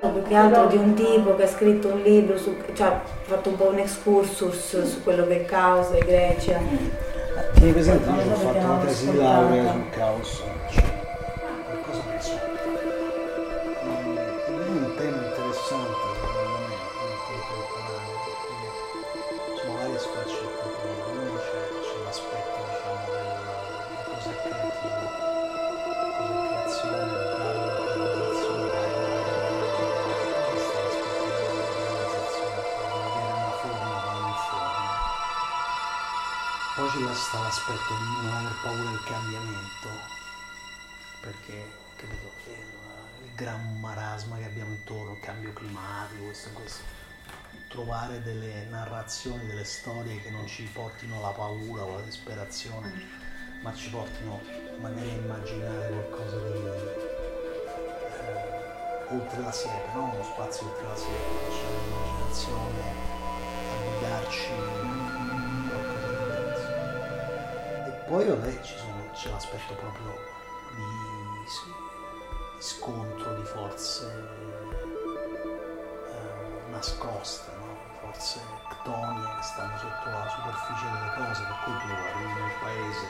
Più che altro di un tipo che ha scritto un libro, su, cioè ha fatto un po' un excursus su quello che è caos e Grecia. Tieni presente, io ho fatto una tesi di laurea sul caos. L'aspetto di non aver paura del cambiamento, perché capito, il gran marasma che abbiamo intorno, il cambio climatico, questo, questo, trovare delle narrazioni, delle storie che non ci portino alla paura o alla disperazione, mm. ma ci portino magari a immaginare qualcosa di eh, oltre la siepe, no? uno spazio oltre la siepe, cioè l'immaginazione, a guidarci poi vabbè sono, c'è l'aspetto proprio di, di scontro di forze eh, nascoste, no? forze ctonie che stanno sotto la superficie delle cose, per cui tu arrivi nel paese,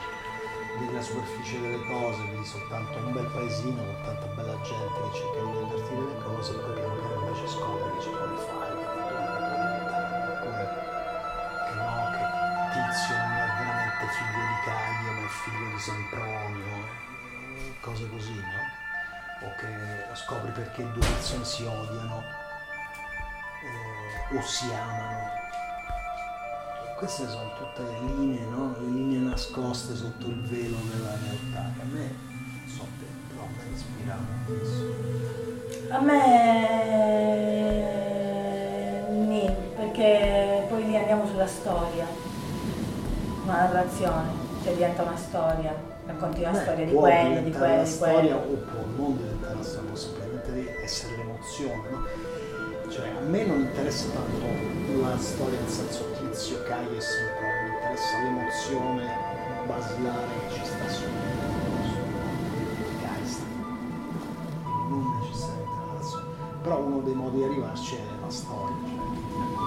vedi la superficie delle cose, vedi soltanto un bel paesino con tanta bella gente che cerca di venderti delle cose, poi piano piano invece scopri che ci file, oppure che no, che tizio Sempronio, cose così, no? O che scopri perché due persone si odiano eh, o si amano. Queste sono tutte le linee, no? Le linee nascoste sotto il velo della realtà. A me, so te, però me ispirava A me perché poi lì andiamo sulla storia una narrazione, diventa una storia, racconti Beh, storia di quello, di quello, di quello. storia o può non diventare una storia, può semplicemente essere l'emozione, no? Cioè a me non interessa tanto la storia nel senso tizio, Caio e Sempronio, mi interessa l'emozione basilare che ci sta su non necessariamente la narrazione. Però uno dei modi di arrivarci è la storia, cioè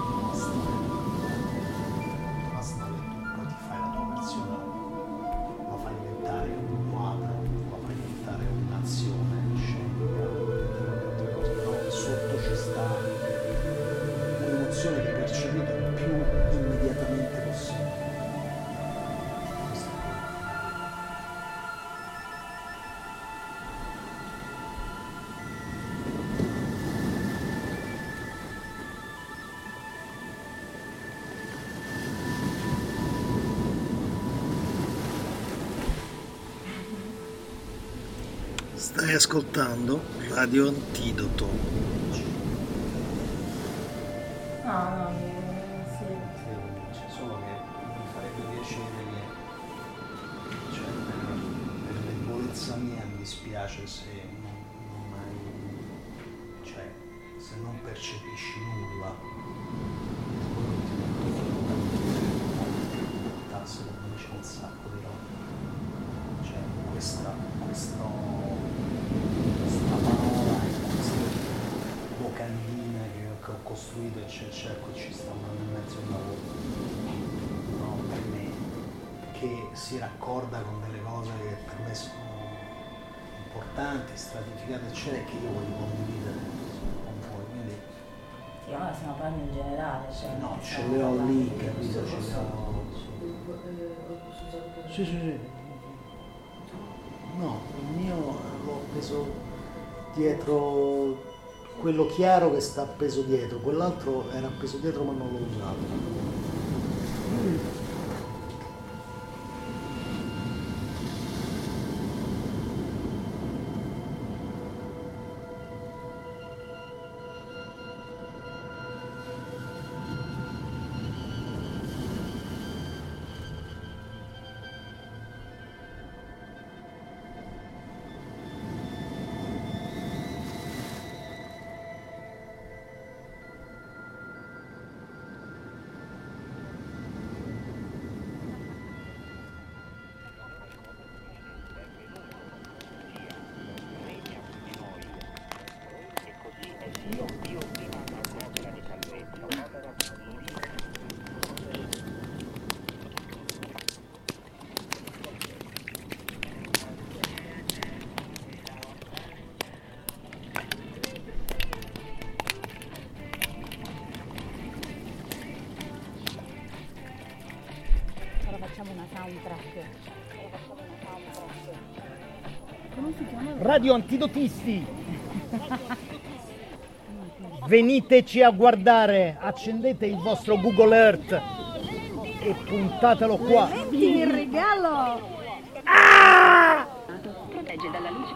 Stai ascoltando Radio Antidoto. Ah, no, sì. C'è solo che mi farebbe piacere che, cioè, per, per l'ebolezza mia mi dispiace se non, non hai, cioè, se non percepisci nulla. Secondo me c'è un sacco di roba. Cioè, questa, questo costruito e c'è, cerco ci sta un anno e mezzo lavoro. No, per me che si raccorda con delle cose che per me sono importanti, stratificate eccetera e che io voglio condividere con voi quindi sì, ma stiamo parlando in generale cioè, no, ce le ho lì capito ce le ho sì sì sì. No il mio l'ho preso dietro quello chiaro che sta appeso dietro, quell'altro era appeso dietro ma non l'ho usato. Facciamo una soundtrack. Come si chiama? Radio Antidotisti. Veniteci a guardare, accendete il vostro Google Earth e puntatelo qua. Metti il regalo! Ah! Protegge dalla luce.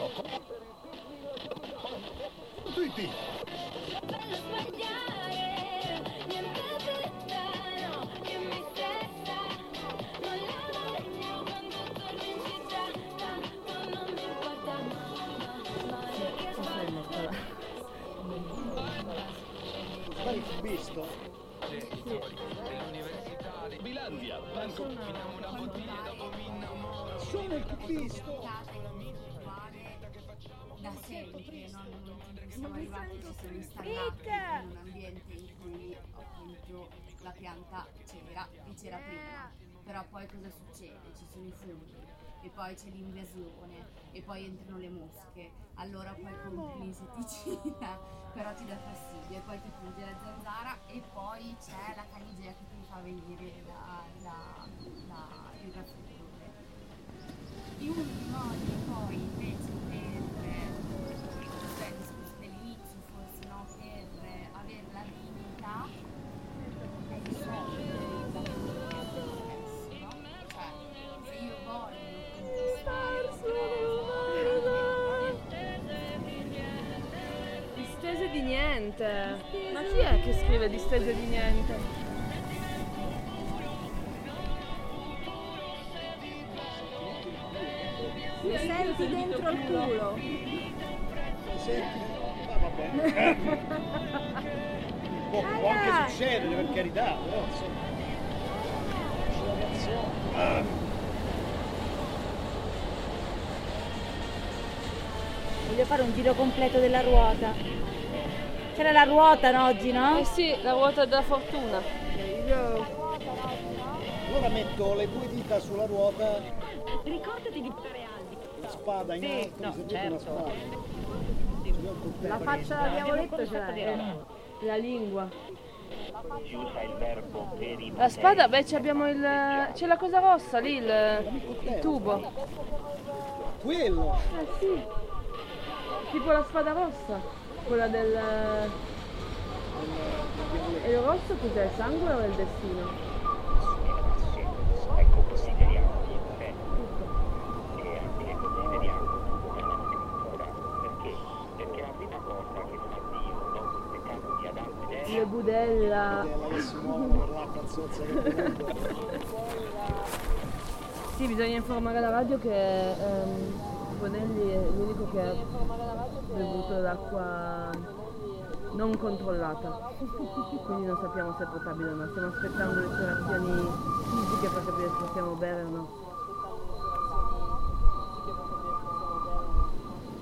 Andiamo. Zitti. Hai visto? Sì, dell'università Bilandia, banco, finiamo una bottiglia dopo mi. Sono il visto! Atto! poi c'è l'invasione e poi entrano le mosche, allora poi compri l'insetticida, però ti dà fastidio. E poi ti punge la zanzara e poi c'è la caligea che ti fa venire la, la, la, il raffreddore. Gli unici modi poi niente. Ma chi è che scrive distese di niente? Mi senti dentro il culo. Mi senti? Ah, vabbè. può, può anche succedere per carità, però insomma. Ah. Voglio fare un giro completo della ruota. C'era la ruota no, oggi, no? Eh sì, la ruota della fortuna. Allora metto le due dita sulla ruota. Ricordati di buttare alti. La spada in sì, alto, no, certo. La faccia da diavoletto ce l'hai. La lingua. La spada, beh, abbiamo il. c'è la cosa rossa lì, il, il tubo. Quello! Eh sì. Tipo la spada rossa, quella del... E il rosso cos'è? Il sangue o il destino? Ecco, consideriamo e anche consideriamo ora perché? Perché la prima cosa che fa Dio dopo il peccato di Adamo ed Eva Le budella. Sì, bisogna informare la radio che ehm, Bonelli è l'unico che ha bevuto l'acqua non controllata, quindi non sappiamo se è potabile o no. Stiamo aspettando le sue reazioni fisiche per capire se possiamo bere o no.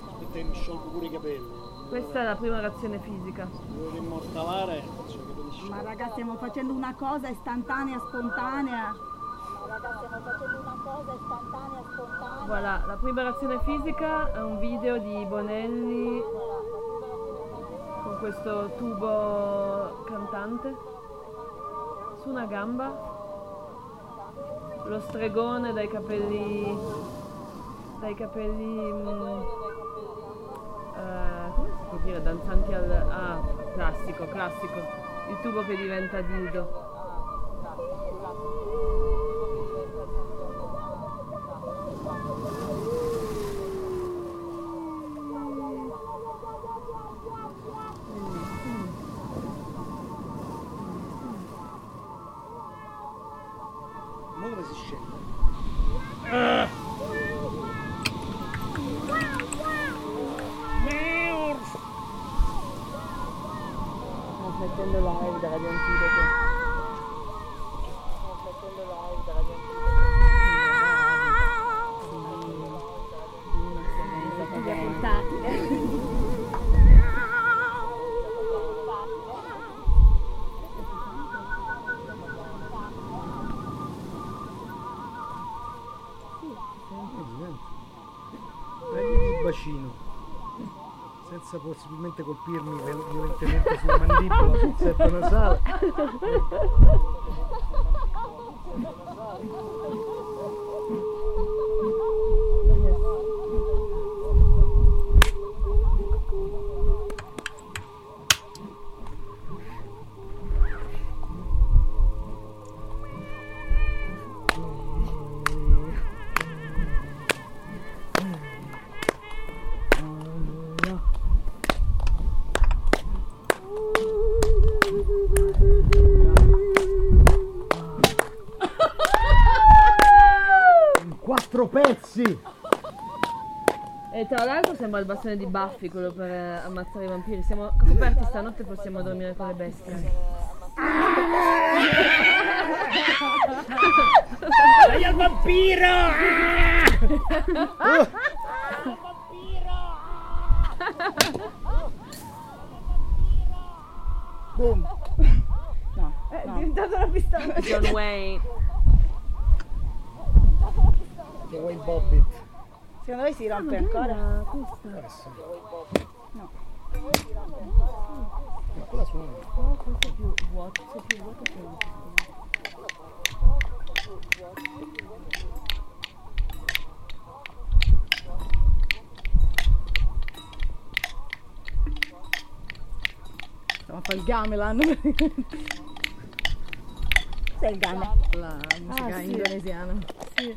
Aspetta mi sciolgo pure i capelli. Questa è la prima reazione fisica. Devo immortalare, Ma ragazzi stiamo facendo una cosa istantanea, spontanea. Ma ragazzi stiamo facendo una cosa istantanea, spontanea. Voilà, la prima reazione fisica è un video di Bonelli con questo tubo cantante su una gamba. Lo stregone dai capelli dai capelli mm, eh, come si può dire danzanti al ah, classico, classico. Il tubo che diventa dildo. Possibilmente colpirmi violentemente sulla mandibola, sul setto nasale. il bastone di Buffy quello per eh, ammazzare i vampiri. Siamo coperti stanotte e possiamo dormire con le bestie. Dai al vampiro! Boom. No, è diventata una pistola. John Wayne. The way Bobbit. Secondo voi si rompe ancora? Adesso. No. Quella suona. No, questo è più vuoto, c'è più vuoto che Stiamo a fare il gamelan. Cos'è il gamelan? la musica Ah, sì. indonesiana. Sì.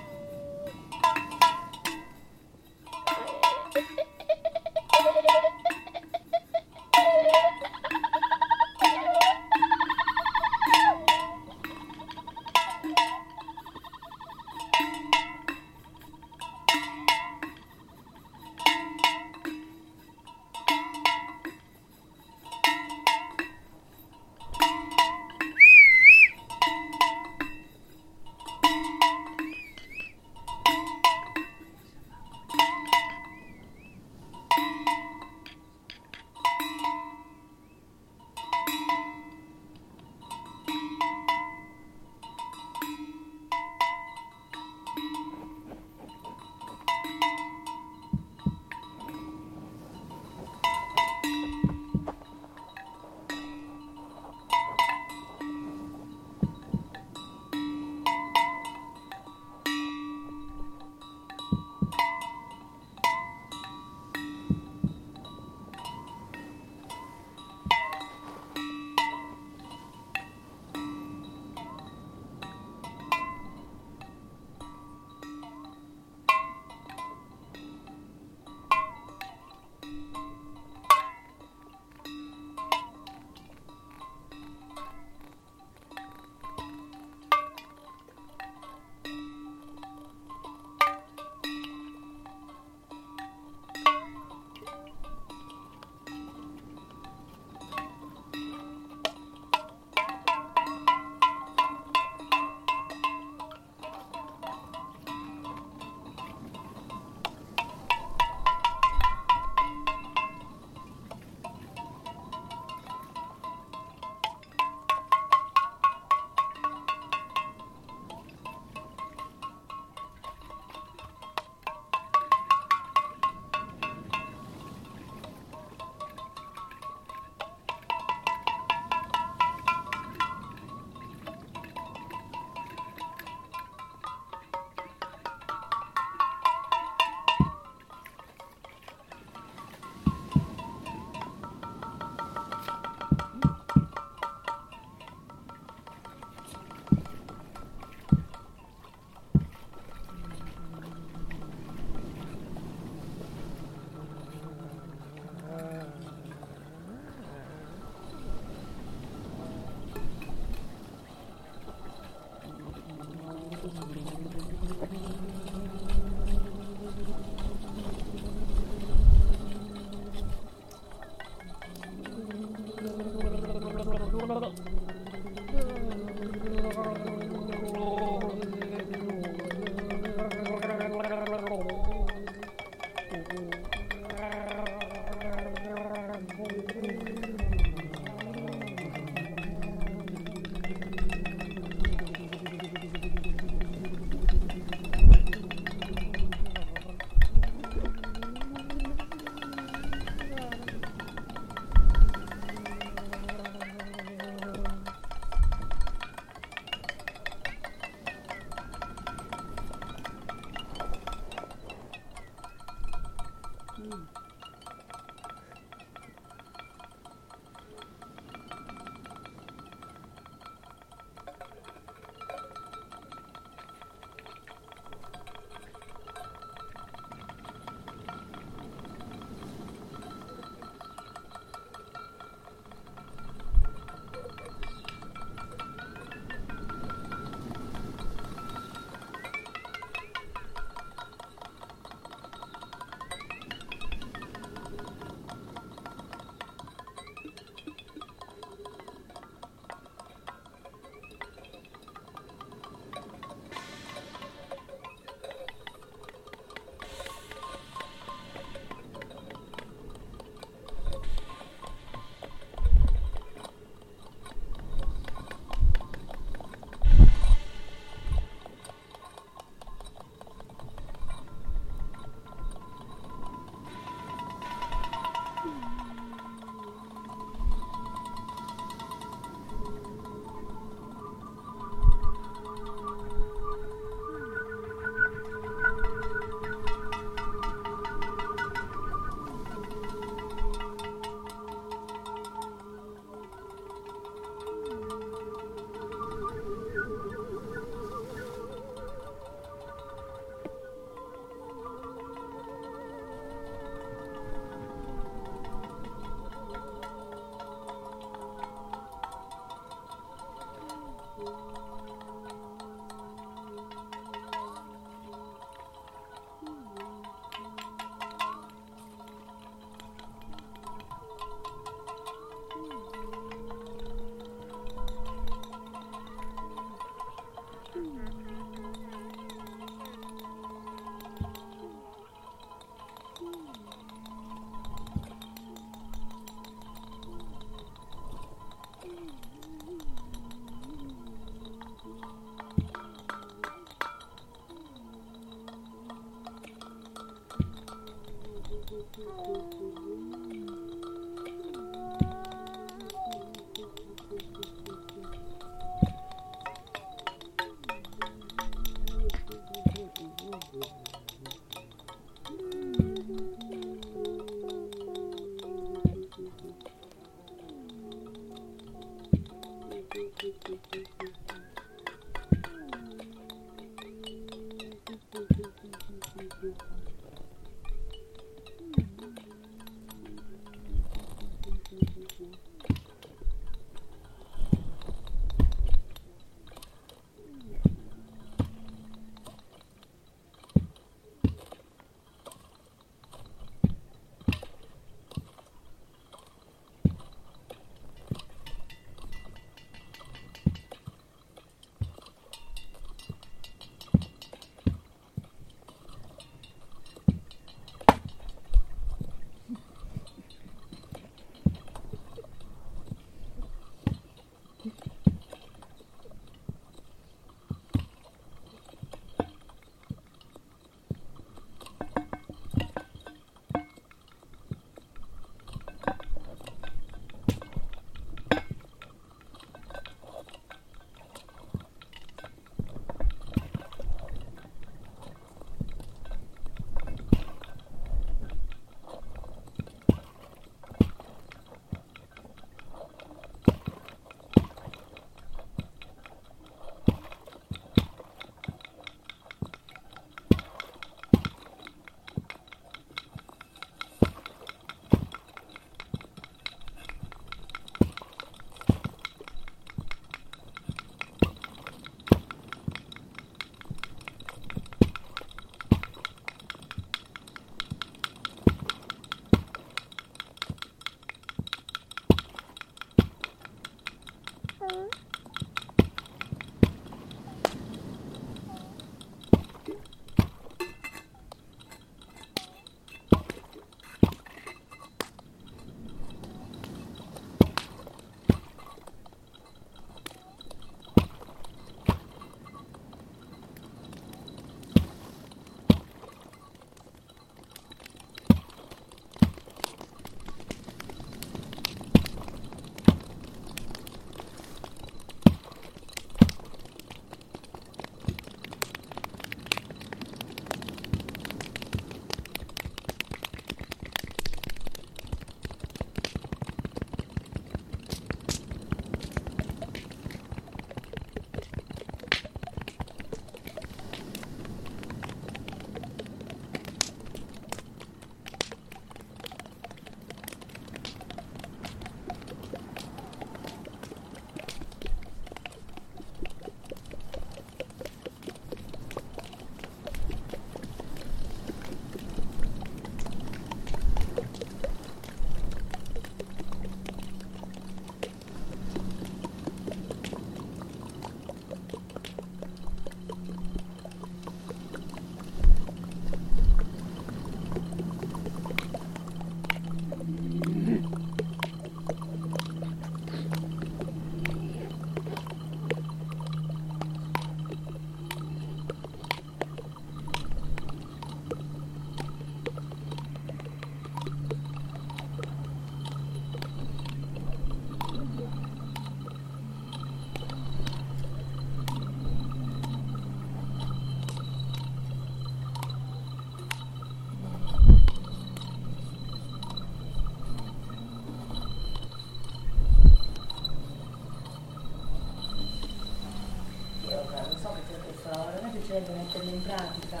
Piacerebbe metterlo in pratica,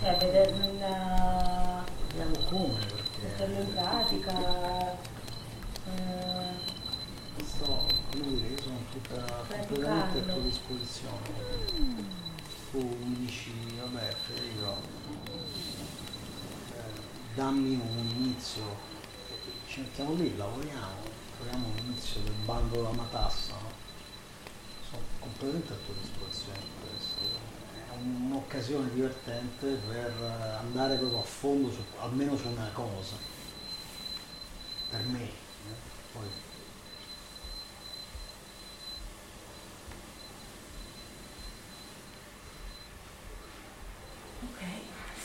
cioè vederlo in, eh, Vediamo come, perché metterlo in pratica. eh, sto, come dire, io sono tutta, Praticarlo. completamente a tua disposizione. Tu mi dici, vabbè Federico, eh, dammi un inizio, ci mettiamo lì, lavoriamo, troviamo un inizio del bando della matassa, no? sono completamente a tua disposizione per questo. È un'occasione divertente per andare proprio a fondo su, almeno su una cosa. Per me. eh. Poi Ok,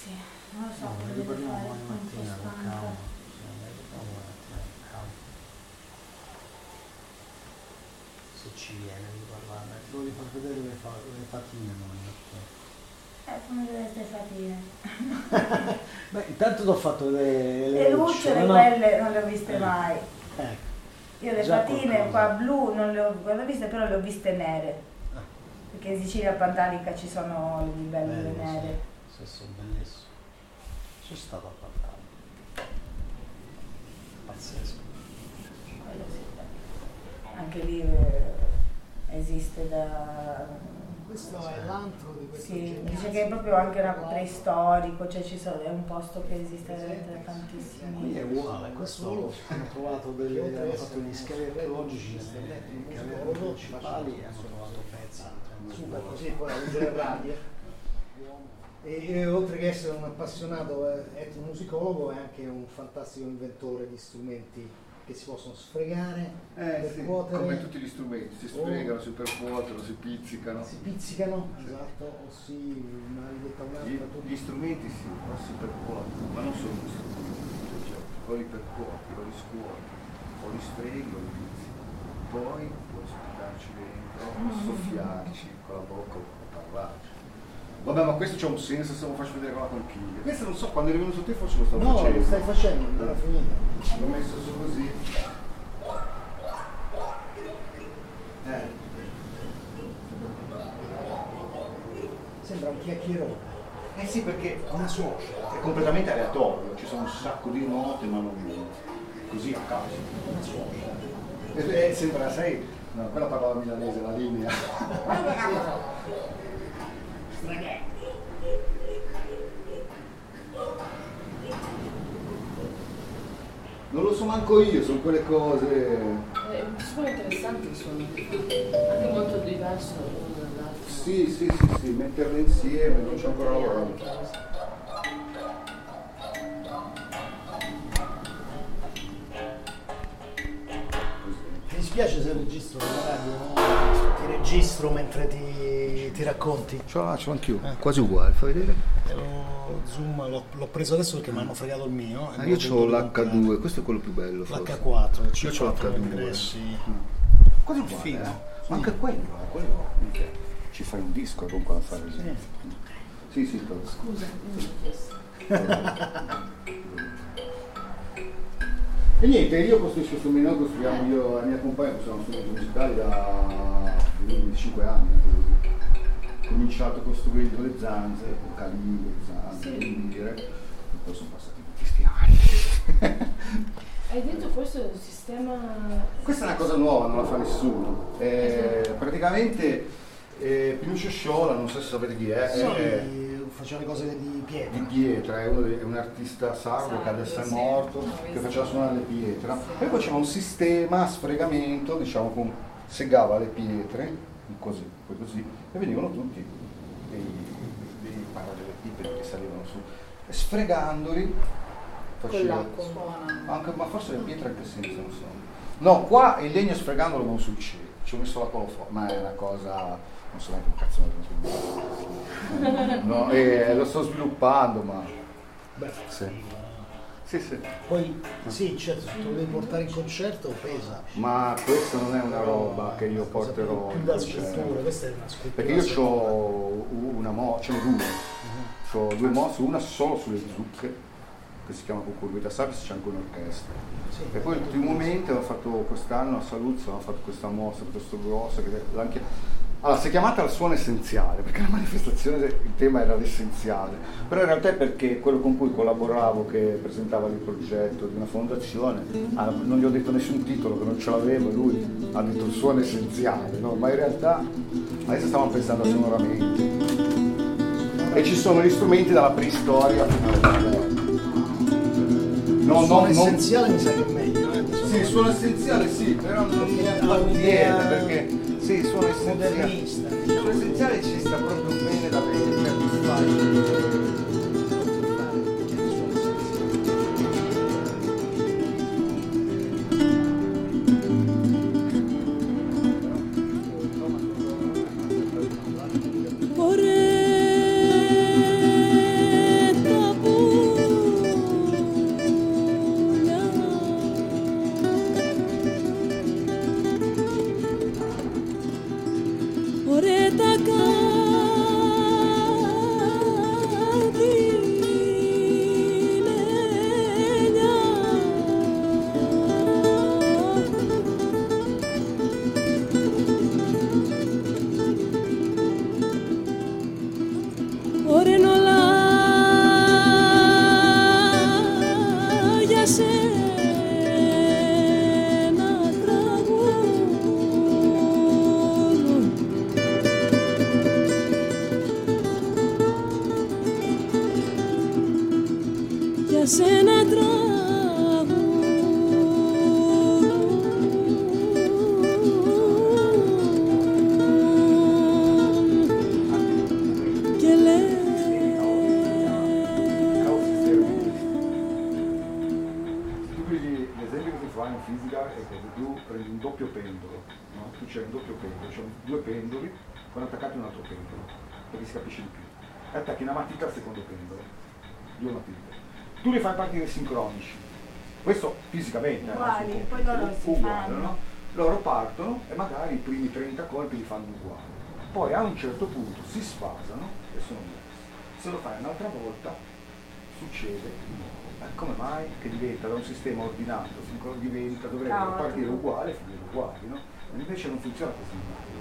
sì, non lo so, so, Ne riparliamo domani mattina con calma. Se ci viene di parlarne. Ti voglio far vedere le, fa- le fatine domani mattina. Eh, vedere queste fatine. Beh, intanto ti ho fatto vedere le, Le lucciole, no? quelle non le ho viste Eh. mai. Ecco. Io le fatine qua blu non le ho, le ho viste, però le ho viste nere. Ah. Perché in Sicilia a Pantalica ci sono le libelle Bello, nere. Sì, sì, bellissimo. Sono stato a Pantano. Pazzesco. Anche lì eh, esiste da... Questo è l'antro di questo Sì, dice che è proprio anche una preistorico, cioè ci sono, è un posto che esiste da Qui tantissimi. è uguale, questo hanno trovato delle, hanno fatto gli scavi archeologici che avevano principali e hanno trovato pezzi. Super così, poi del radio. E, e oltre che essere un appassionato eh, etnomusicologo è anche un fantastico inventore di strumenti che si possono sfregare, Eh sì, come tutti gli strumenti, si sfregano, si percuotono, si pizzicano. si pizzicano, esatto, o si maledetta Gli, un'altra, tutto. gli strumenti sì, o si percuotono, ma non solo gli strumenti, cioè, o li percuoti, o li scuoti, o li sfreghi o li pizzichi. Poi puoi sputarci dentro, soffiarci con la bocca o parlarci. Vabbè, ma questo c'ha un senso se lo faccio vedere con la conchiglia. Questo non so, quando eri venuto te forse lo stavo No, facendo. lo stai facendo, non era finito. L'ho messo su così. Eh. Sembra un chiacchierone. Eh sì, perché una suocera è completamente aleatorio, ci sono un sacco di note, ma non così a caso. Una suocera. Eh, sembra, sai, no, quella parlava milanese, la linea. Non lo so manco io, sono quelle cose. Eh, sono interessanti, sono anche molto diverso l'uno dall'altro. Sì, sì, sì, sì, metterle insieme, non c'è ancora lavorato. Ti dispiace se registro la radio? Registro mentre ti, ti racconti? Ce l'ho, ce l'ho anch'io, quasi uguale, fai vedere? E lo zoom l'ho, l'ho preso adesso perché mi hanno fregato il mio. e Ah, io ho devo comprare. l'H2, questo è quello più bello. forse. L'H4, Io c'ho C4 l'H2. ingressi. Quasi uguale, Figo. eh. Ma anche quello, eh, quello minchia, ci fai un disco comunque a fare così. Sì, sì, però. Scusa, mi ho chiesto. E niente, io costruisco strumenti, noi costruiamo, io e la mia compagna costruiamo strumenti musicali da 25 anni, anche così. Ho cominciato costruendo le zanze, con calimbe, zanze, lire, e poi sono passati tutti sti anni. Hai detto questo è un sistema... Questa è una cosa nuova, non la fa nessuno. Eh, praticamente eh, Pinuccio Sciola, non so se sapete chi è, Sì, è- faceva le cose di pietra. di pietra, è, uno dei- è un artista sardo che adesso è morto, che faceva suonare le pietre. E poi c'era un sistema a sfregamento, diciamo, con, segava le pietre, così, poi così, e venivano tutti dei, dei parallelepipedi che salivano su, e sfregandoli faceva... Anche, ma forse le pietre anche senza, non so. No, qua il legno sfregandolo non succede, ci ho messo la coloforte, ma è una cosa, non so neanche un cazzo ne sviluppare. No, e lo sto sviluppando, ma Beh, sì. Sì, sì. Poi sì, certo, se tu lo devi portare in concerto pesa. Ma questa non è una roba che io porterò più in da concerto. questa è una scultura. Perché io ho una mo, ce n'ho due, ho due mosse, una solo sulle zucche, che si chiama Cucurguita Savis, c'è anche un'orchestra. Sì. E poi ultimamente ho fatto quest'anno a Saluzzo, ho fatto questa mossa piuttosto grossa, che l'hanno chi- allora, si è chiamata il suono essenziale, perché la manifestazione, il tema era l'essenziale, però in realtà è perché quello con cui collaboravo, che presentava il progetto di una fondazione, ah, non gli ho detto nessun titolo, che non ce l'avevo, e lui ha detto il suono essenziale, no? ma in realtà adesso stavamo pensando a sonoramenti. E ci sono gli strumenti dalla preistoria fino al. No, no, non- essenziale mi sa che è meglio, eh? sì, il suono essenziale sì, però non mi appartiene perché sì, il suono essenziale. suono essenziale ci sta proprio bene da bene, cioè partire sincronici, questo fisicamente. eh, Uguali, può- poi loro si uguali, fanno. no? Loro partono e magari i primi 30 colpi li fanno uguali. Poi a un certo punto si sfasano e sono diversi. Se lo fai un'altra volta succede di nuovo. Ma come mai che diventa da un sistema ordinato, diventa, dovrebbe Caotico. partire uguale e finire uguali, no? Invece non funziona così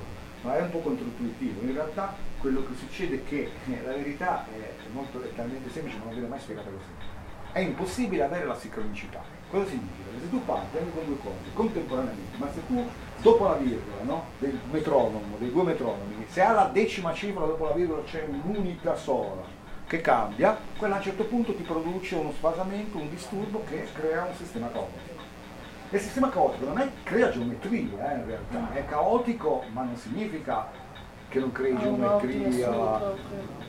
ma è un po' controintuitivo. In realtà quello che succede è che eh, la verità è, molto, è talmente semplice, ma non viene mai spiegata così. È impossibile avere la sincronicità. Cosa significa? Che se tu parti anche con due cose contemporaneamente, ma se tu dopo la virgola no, del metronomo, dei due metronomi, se alla decima cifra dopo la virgola c'è un'unica sola che cambia, quella a un certo punto ti produce uno sfasamento, un disturbo che crea un sistema caotico. Il sistema caotico non è crea geometria eh, in realtà, è caotico ma non significa che non crei un geometria,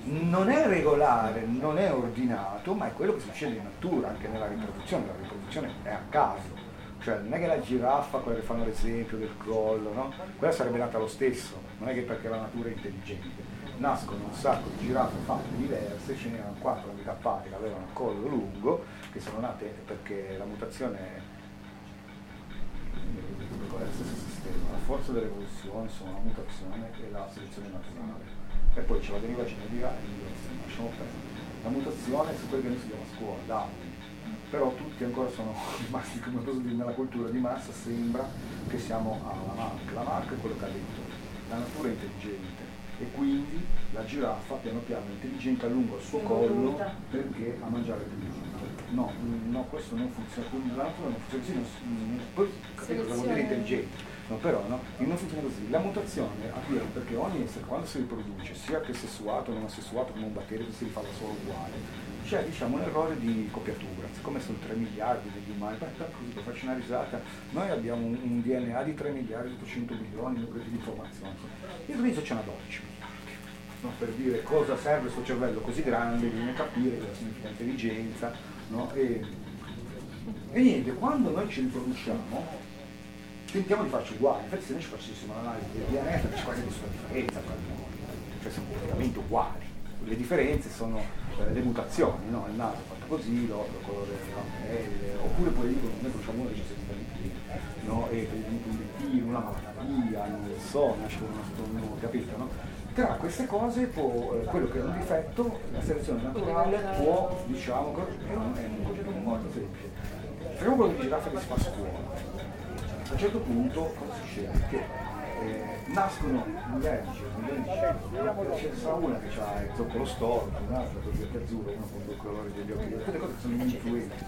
non è regolare, non è ordinato, ma è quello che succede in natura, anche nella riproduzione, la riproduzione è a caso. Cioè non è che la giraffa, quella che fanno l'esempio del collo, no? quella sarebbe nata lo stesso, non è che perché la natura è intelligente. Nascono un sacco di giraffe fatte diverse, ce n'erano quattro handicappate che avevano il collo lungo, che sono nate perché la mutazione la forza dell'evoluzione sono la mutazione e la selezione naturale. E poi c'è la deriva genetica e l'individuazione, lasciamo perdere. La mutazione è su quello che noi studiamo a scuola, Darwin. Però tutti ancora sono rimasti, come posso dire, nella cultura di massa sembra che siamo alla marca. La marca è quello che ha detto, la natura è intelligente e quindi la giraffa piano piano è intelligente a lungo il suo è collo evoluta. perché a mangiare più giusto. No, no, questo non funziona, la natura non funziona così, non s- mm, poi capite cosa vuol dire intelligente. No, però no, non funziona così. La mutazione avviene perché ogni essere quando si riproduce, sia che sessuato o non sessuato come un batterio che si rifà da solo uguale, c'è diciamo un errore di copiatura, siccome sono 3 miliardi degli umani, per farci una risata, noi abbiamo un, un DNA di 3 miliardi e 800 milioni di informazioni, il riso ce n'ha 12 miliardi. No, per dire cosa serve questo cervello così grande, bisogna capire cosa significa intelligenza, no? e, e niente, quando noi ci riproduciamo, tentiamo di farci uguali, infatti se noi ci facessimo l'analisi del DNA c'è quasi nessuna differenza tra di noi, cioè siamo praticamente uguali. Le differenze sono eh, le mutazioni, no? il naso è fatto così, l'occhio, il colore della pelle, oppure poi dicono noi c'è 70 anni prima, no? e per un una malattia, non lo so, nasce con uno storno, capito? No? Tra queste cose può, eh, quello che è un difetto, la selezione naturale può, diciamo, è un, è un concetto molto semplice. Facciamo quello di giraffa che si fa a scuola a un certo punto cosa succede? Che eh, nascono ne sarà una che ha il zoccolo storto, un'altra con gli occhi azzurri, una con due colori degli occhi, tutte cose sono influenti.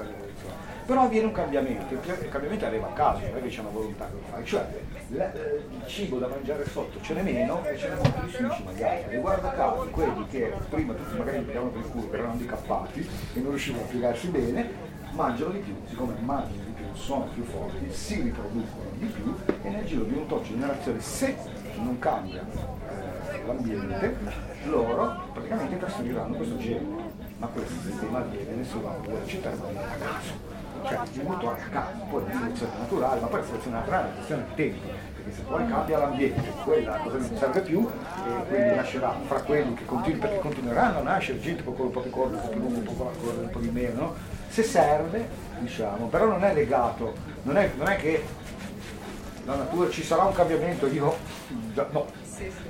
Però avviene un cambiamento, il il cambiamento arriva a caso, non è che c'è una volontà che lo fai, cioè eh, il cibo da mangiare sotto ce n'è meno e ce n'è molto di agli altri. E guarda caso, quelli che prima tutti magari mi pigliavano per il culo, erano handicappati e non riuscivano a piegarsi bene, mangiano di più, siccome mangiano sono più forti, si riproducono di più e nel giro di un tot generazioni, se non cambia eh, l'ambiente, loro praticamente trasferiranno questo gene. Ma questo sistema avviene, nessuno vuole accettare, a caso. Cioè, il venuto a caso, poi la selezione naturale, ma poi la selezione naturale è una questione di tempo, perché se poi cambia l'ambiente, quella cosa non serve più, e quindi nascerà fra quelli che continuano, perché continueranno a nascere gente con quello un po' più corto, un po' più lungo, un po' di meno, no? Se serve, diciamo, però non è legato, non è, non è che la natura ci sarà un cambiamento, io no.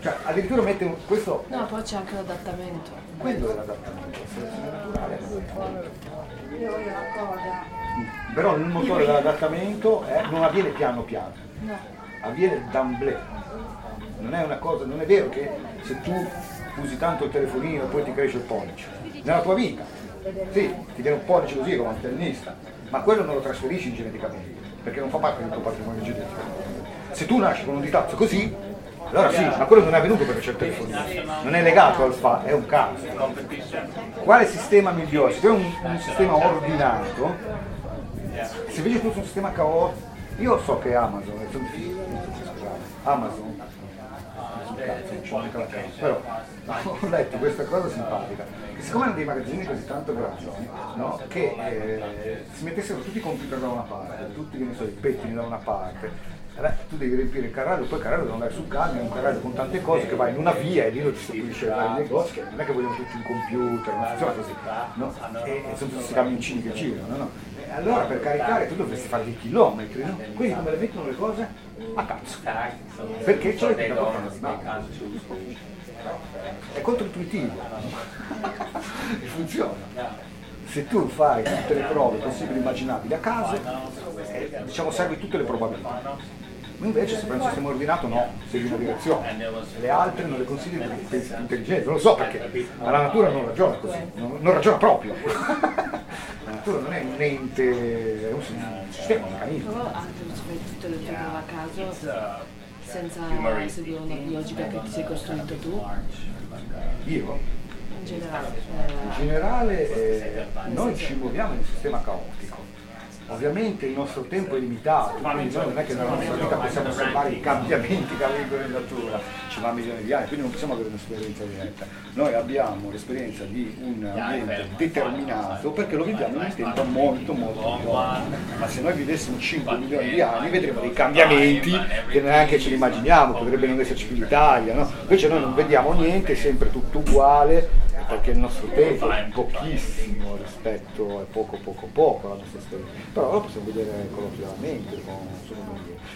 Cioè, addirittura mette un- questo, No, poi c'è anche l'adattamento. quello è l'adattamento, la selezione naturale. Io voglio coda. Però il motore dell'adattamento è- non avviene piano piano, No. avviene d'amblè. Non è una cosa, non è vero che se tu usi tanto il telefonino poi ti cresce il pollice. Nella tua vita, sì, ti viene un pollice così come un tennista, ma quello non lo trasferisci geneticamente, perché non fa parte del tuo patrimonio genetico. Se tu nasci con un ditazzo così, Allora sì, ma quello non è avvenuto perché c'è il telefonino, non è legato al fatto, è un caso. Quale sistema migliore? Se tu hai un, un sistema ordinato, se invece tu sei un sistema caotico, io so che Amazon, scusate, Amazon, cazzo, c'ho mica la casa, però ho letto questa cosa simpatica, che siccome hanno dei magazzini così tanto grandi, no, che eh, si mettessero tutti i computer da una parte, tutti che ne so, i pettini da una parte, tu devi riempire il carrello, poi il carrello deve andare sul camion, è un carrello con tante cose che va in una via e lì lo distribuisce ai vari negozi, che non è che vogliono tutti un computer, non funziona così, no? E, e sono tutti questi camioncini che girano, no? E allora per caricare tu dovresti fare dei chilometri, no? Quindi come le mettono le cose? A cazzo. Perché c'è l'etica propria È controintuitivo. e funziona se tu fai tutte le prove possibili e immaginabili a caso, eh, diciamo servi tutte le probabilità. Invece se un sistema ordinato no, segui una direzione. Le altre non le consideri non lo so perché, ma la natura non ragiona così, non, non ragiona proprio. La natura non è un ente, è un sistema, un meccanismo. Però anche tutte le prove a caso, senza seguire una logica che ti sei costruito tu, Io in generale. In generale eh, noi ci muoviamo in un sistema caotico. Ovviamente il nostro tempo è limitato, quindi non è che nella nostra vita possiamo osservare i cambiamenti che avvengono in natura, ci va milioni di anni, quindi non possiamo avere un'esperienza diretta. Noi abbiamo l'esperienza di un ambiente determinato perché lo viviamo in un tempo molto molto piccolo. Ma se noi vivessimo 5 milioni di anni vedremo dei cambiamenti che neanche ce li immaginiamo, potrebbe non esserci più l'Italia, no? Invece noi non vediamo niente, è sempre tutto uguale, perché il nostro tempo è pochissimo rispetto a poco poco poco la nostra storia però lo possiamo vedere colloquialmente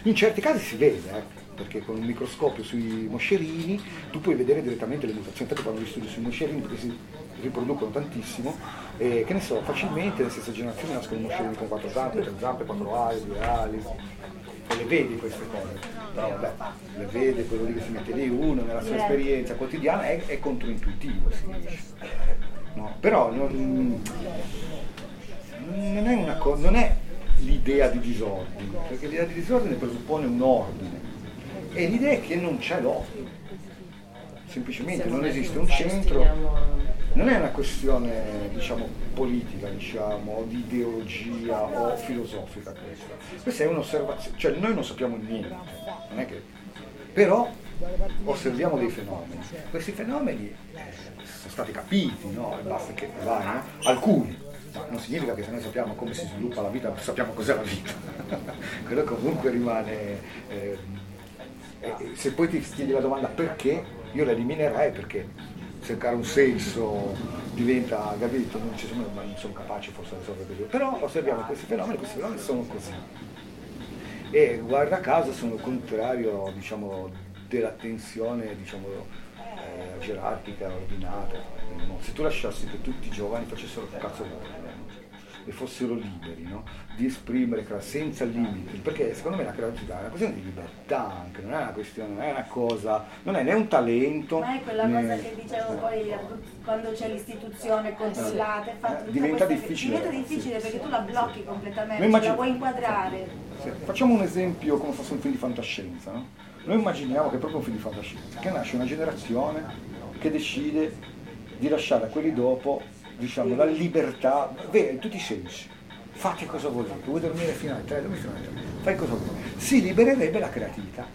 in certi casi si vede eh, perché con un microscopio sui moscerini tu puoi vedere direttamente le mutazioni. Infatti fanno gli studi sui moscerini perché si riproducono tantissimo e che ne so facilmente nella stessa generazione nascono moscerini con quattro zampe, tre zampe, quattro ali, due ali. E le vedi queste cose, però vabbè, le vede quello lì che si mette lì, uno nella sua esperienza quotidiana è, è controintuitivo, si dice. No, però non, non è, una co- non è l'idea di disordine, perché l'idea di disordine presuppone un ordine e l'idea è che non c'è l'ordine, semplicemente non esiste un centro non è una questione diciamo, politica, diciamo, o di ideologia o filosofica questa. Questa è un'osservazione, cioè noi non sappiamo niente, non è che... però osserviamo dei fenomeni. Questi fenomeni eh, sono stati capiti, no? Basta che vai, no? Alcuni, non significa che se noi sappiamo come si sviluppa la vita, sappiamo cos'è la vita. Quello comunque rimane. Eh, se poi ti chiedi la domanda perché, io la eliminerei perché cercare un senso diventa, capito, non, ci sono, non sono capaci forse di risolvere così, però osserviamo questi fenomeni, questi fenomeni sono così. E guarda caso sono contrario diciamo, della tensione diciamo, eh, gerarchica, ordinata. Se tu lasciassi che tutti i giovani facessero il cazzo vogliono e fossero liberi no? di esprimere senza limiti, perché secondo me la creatività è una questione di libertà anche, non è una questione, non è una cosa, non è né un talento. Ma è quella né... cosa che dicevo poi quando c'è l'istituzione controllata, eh, diventa difficile. Diventa difficile sì, perché sì. tu la blocchi completamente, immagin- la vuoi inquadrare. Sì. Facciamo un esempio come fosse un film di fantascienza, no? Noi immaginiamo che è proprio un film di fantascienza, che nasce una generazione che decide di lasciare a quelli dopo diciamo, la libertà, vero, in tutti i sensi. Fate cosa volete, vuoi dormire fino alle 3, dormi fino alle 3, fai cosa vuoi. Si libererebbe la creatività,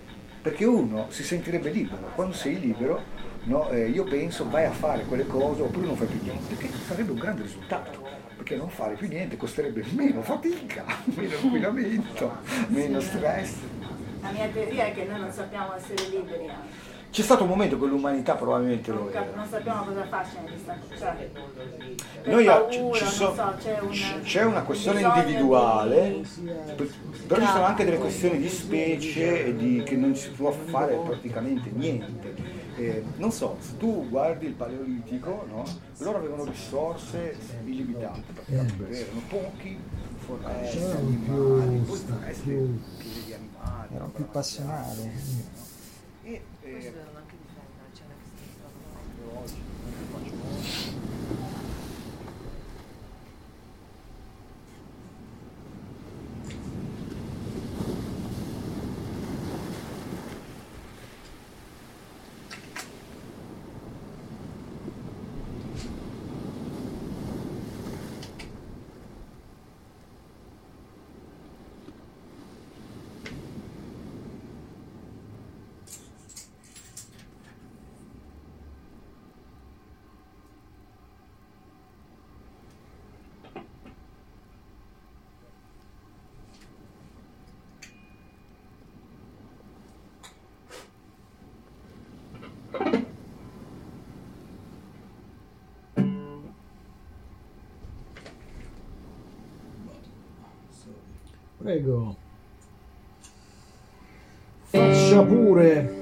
perché uno si sentirebbe libero. Quando sei libero, no, eh, io penso vai a fare quelle cose oppure non fai più niente, che sarebbe un grande risultato, perché non fare più niente costerebbe meno fatica, meno inquinamento, meno stress. La mia teoria è che noi non sappiamo essere liberi. C'è stato un momento che l'umanità probabilmente lo Non, era. non sappiamo cosa farci in questa cioè, Noi paura, so- so, c'è, una, c- c'è una questione individuale, di- però ci sono anche delle questioni di specie e di, che non si può fare praticamente niente. Eh, non so, se tu guardi il paleolitico, no? loro avevano risorse illimitate, praticamente, erano pochi, foreste, Erano animali, foreste più- piene di animali. Erano più passionali. Thank you. Prego. Faccia pure.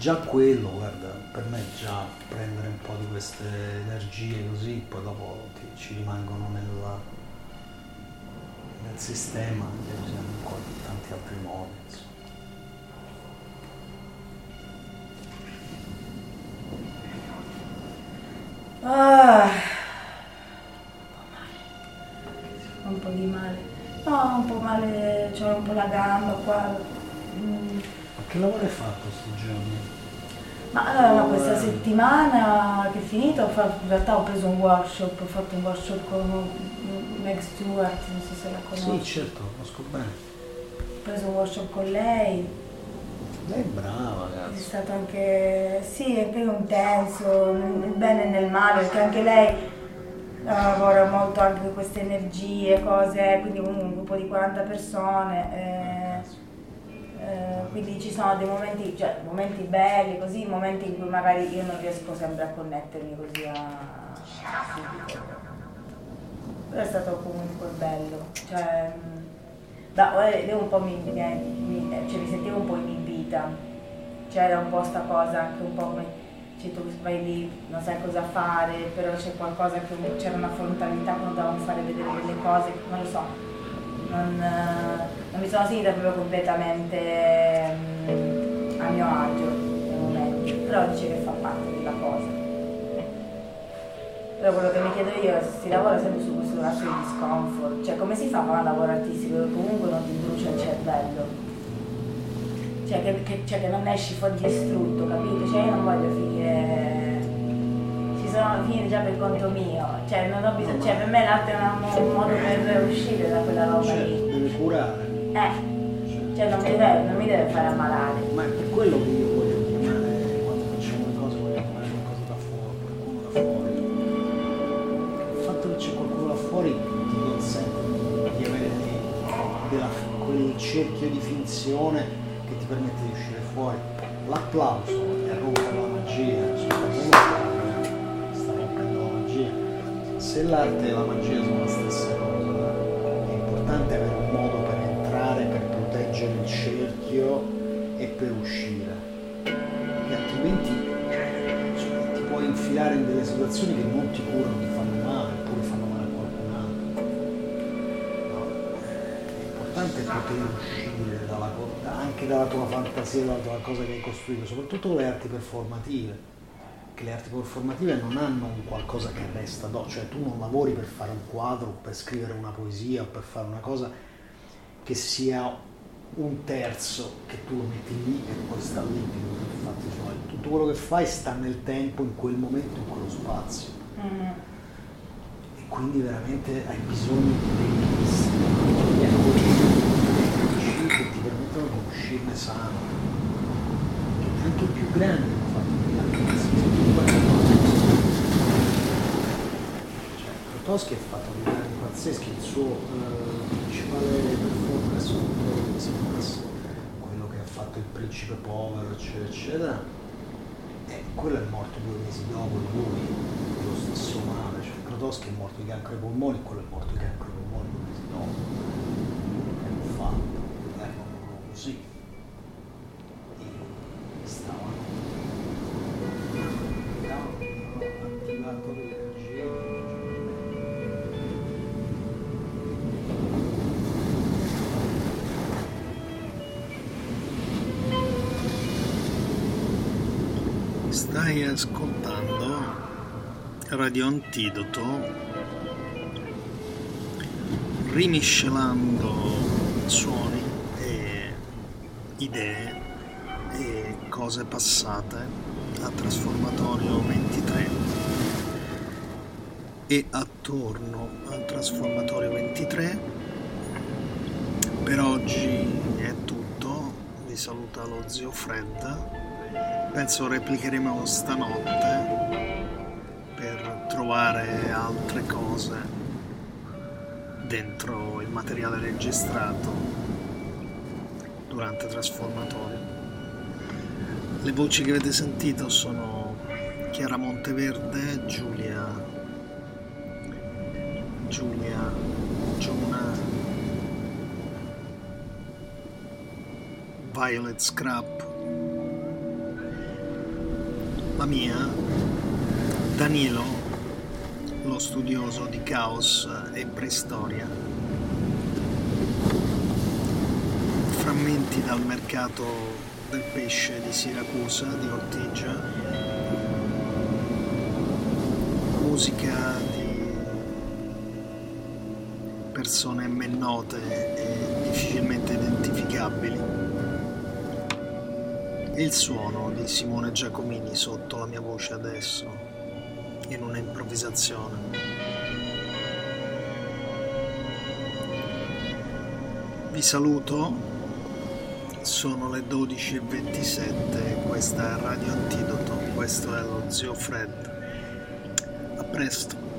Già quello guarda per me già prendere un po' di queste energie così poi dopo ti- ci rimangono nella nel sistema e usiamo in tanti altri modi. insomma. Ah, un po' di male. No, un po' male, c'ho un po' la gamba qua. Che lavoro hai fatto questi giorni? Ma allora no, questa settimana che è finita in realtà ho preso un workshop, ho fatto un workshop con Meg Stewart, non so se la conosci. Sì, certo, conosco bene. Ho preso un workshop con lei, Lei è brava, è ragazzi. stato anche, sì, è più intenso, nel bene e nel male, perché anche lei eh, lavora molto anche con queste energie, cose, quindi comunque un gruppo di 40 persone. eh, eh, quindi ci sono dei momenti, cioè momenti belli così, momenti in cui magari io non riesco sempre a connettermi così a subito. Però è stato comunque bello. Cioè, mh, da, eh, io un po' mi, mi, cioè, mi sentivo un po' inibita. C'era un po' sta cosa anche un po' come cioè, tu vai lì, non sai cosa fare, però c'è qualcosa che c'era una frontalità quando dovevamo fare vedere delle cose, non lo so. Non, eh, non mi sono sentita proprio completamente mm, a mio agio nei momenti, però dice che fa parte della cosa. Però quello che mi chiedo io è se si lavora sempre su questo lasso di discomfort, cioè come si fa a fare un lavoro artistico che comunque non ti brucia il cervello? Cioè che, che- cioè che non esci fuori distrutto, capito? Cioè io non voglio finire. Ci sono finire già per conto mio, cioè non ho bisogno, cioè per me l'arte è un modo per uscire da quella roba Cioè, lì. deve curare. Eh, cioè non mi deve, non mi deve fare ammalare. Ma è per quello che io voglio chiamare, quando facciamo le cose, voglio chiamare qualcosa da fuori, qualcuno da fuori. Il fatto che c'è qualcuno da fuori ti consente di avere della- quel cerchio di finzione che ti permette di uscire fuori. L'applauso è rompere la magia, sta, sta rompendo la magia. Se l'arte e la magia sono la stessa cosa, è importante avere un modo cerchio e per uscire. E altrimenti cioè, ti puoi infilare in delle situazioni che non ti curano, ti fanno male, oppure fanno male a qualcun altro. No? È importante poter uscire dalla anche dalla tua fantasia, dalla tua cosa che hai costruito, soprattutto le arti performative. Le arti performative non hanno un qualcosa che resta dopo, cioè tu non lavori per fare un quadro, per scrivere una poesia o per fare una cosa che sia un terzo che tu lo metti lì e poi sta lì. Tutto quello che fai sta nel tempo, in quel momento, in quello spazio. Mm. E quindi veramente hai bisogno di strumenti ecologici che ti permettono di uscirne sano. Che anche i più grandi hanno fatto tu guardi cioè, Grotowski ha fatto dei grandi pazzeschi, il suo eh, principale performance quello che ha fatto il principe povero, eccetera, eccetera, e quello è morto due mesi dopo lui, lo stesso male, cioè Grotowski è morto di cancro ai polmoni, quello è morto di cancro ai polmoni Radio Antidoto rimiscelando suoni e idee e cose passate a Trasformatorio 23 e attorno al Trasformatorio 23 per oggi è tutto. Vi saluta lo zio Fred. Penso replicheremo stanotte trovare altre cose dentro il materiale registrato durante Trasformatorio. Le voci che avete sentito sono Chiara Monteverde, Giulia, Giulia Giona, Violet Scrap, la mia, Danilo, lo studioso di caos e preistoria. Frammenti dal mercato del pesce di Siracusa, di Ortigia. Musica di persone men note e difficilmente identificabili. il suono di Simone Giacomini sotto la mia voce adesso, in una improvvisazione. Vi saluto, sono le 12.27 questa è Radio Antidoto, questo è lo Zio Fred. A presto.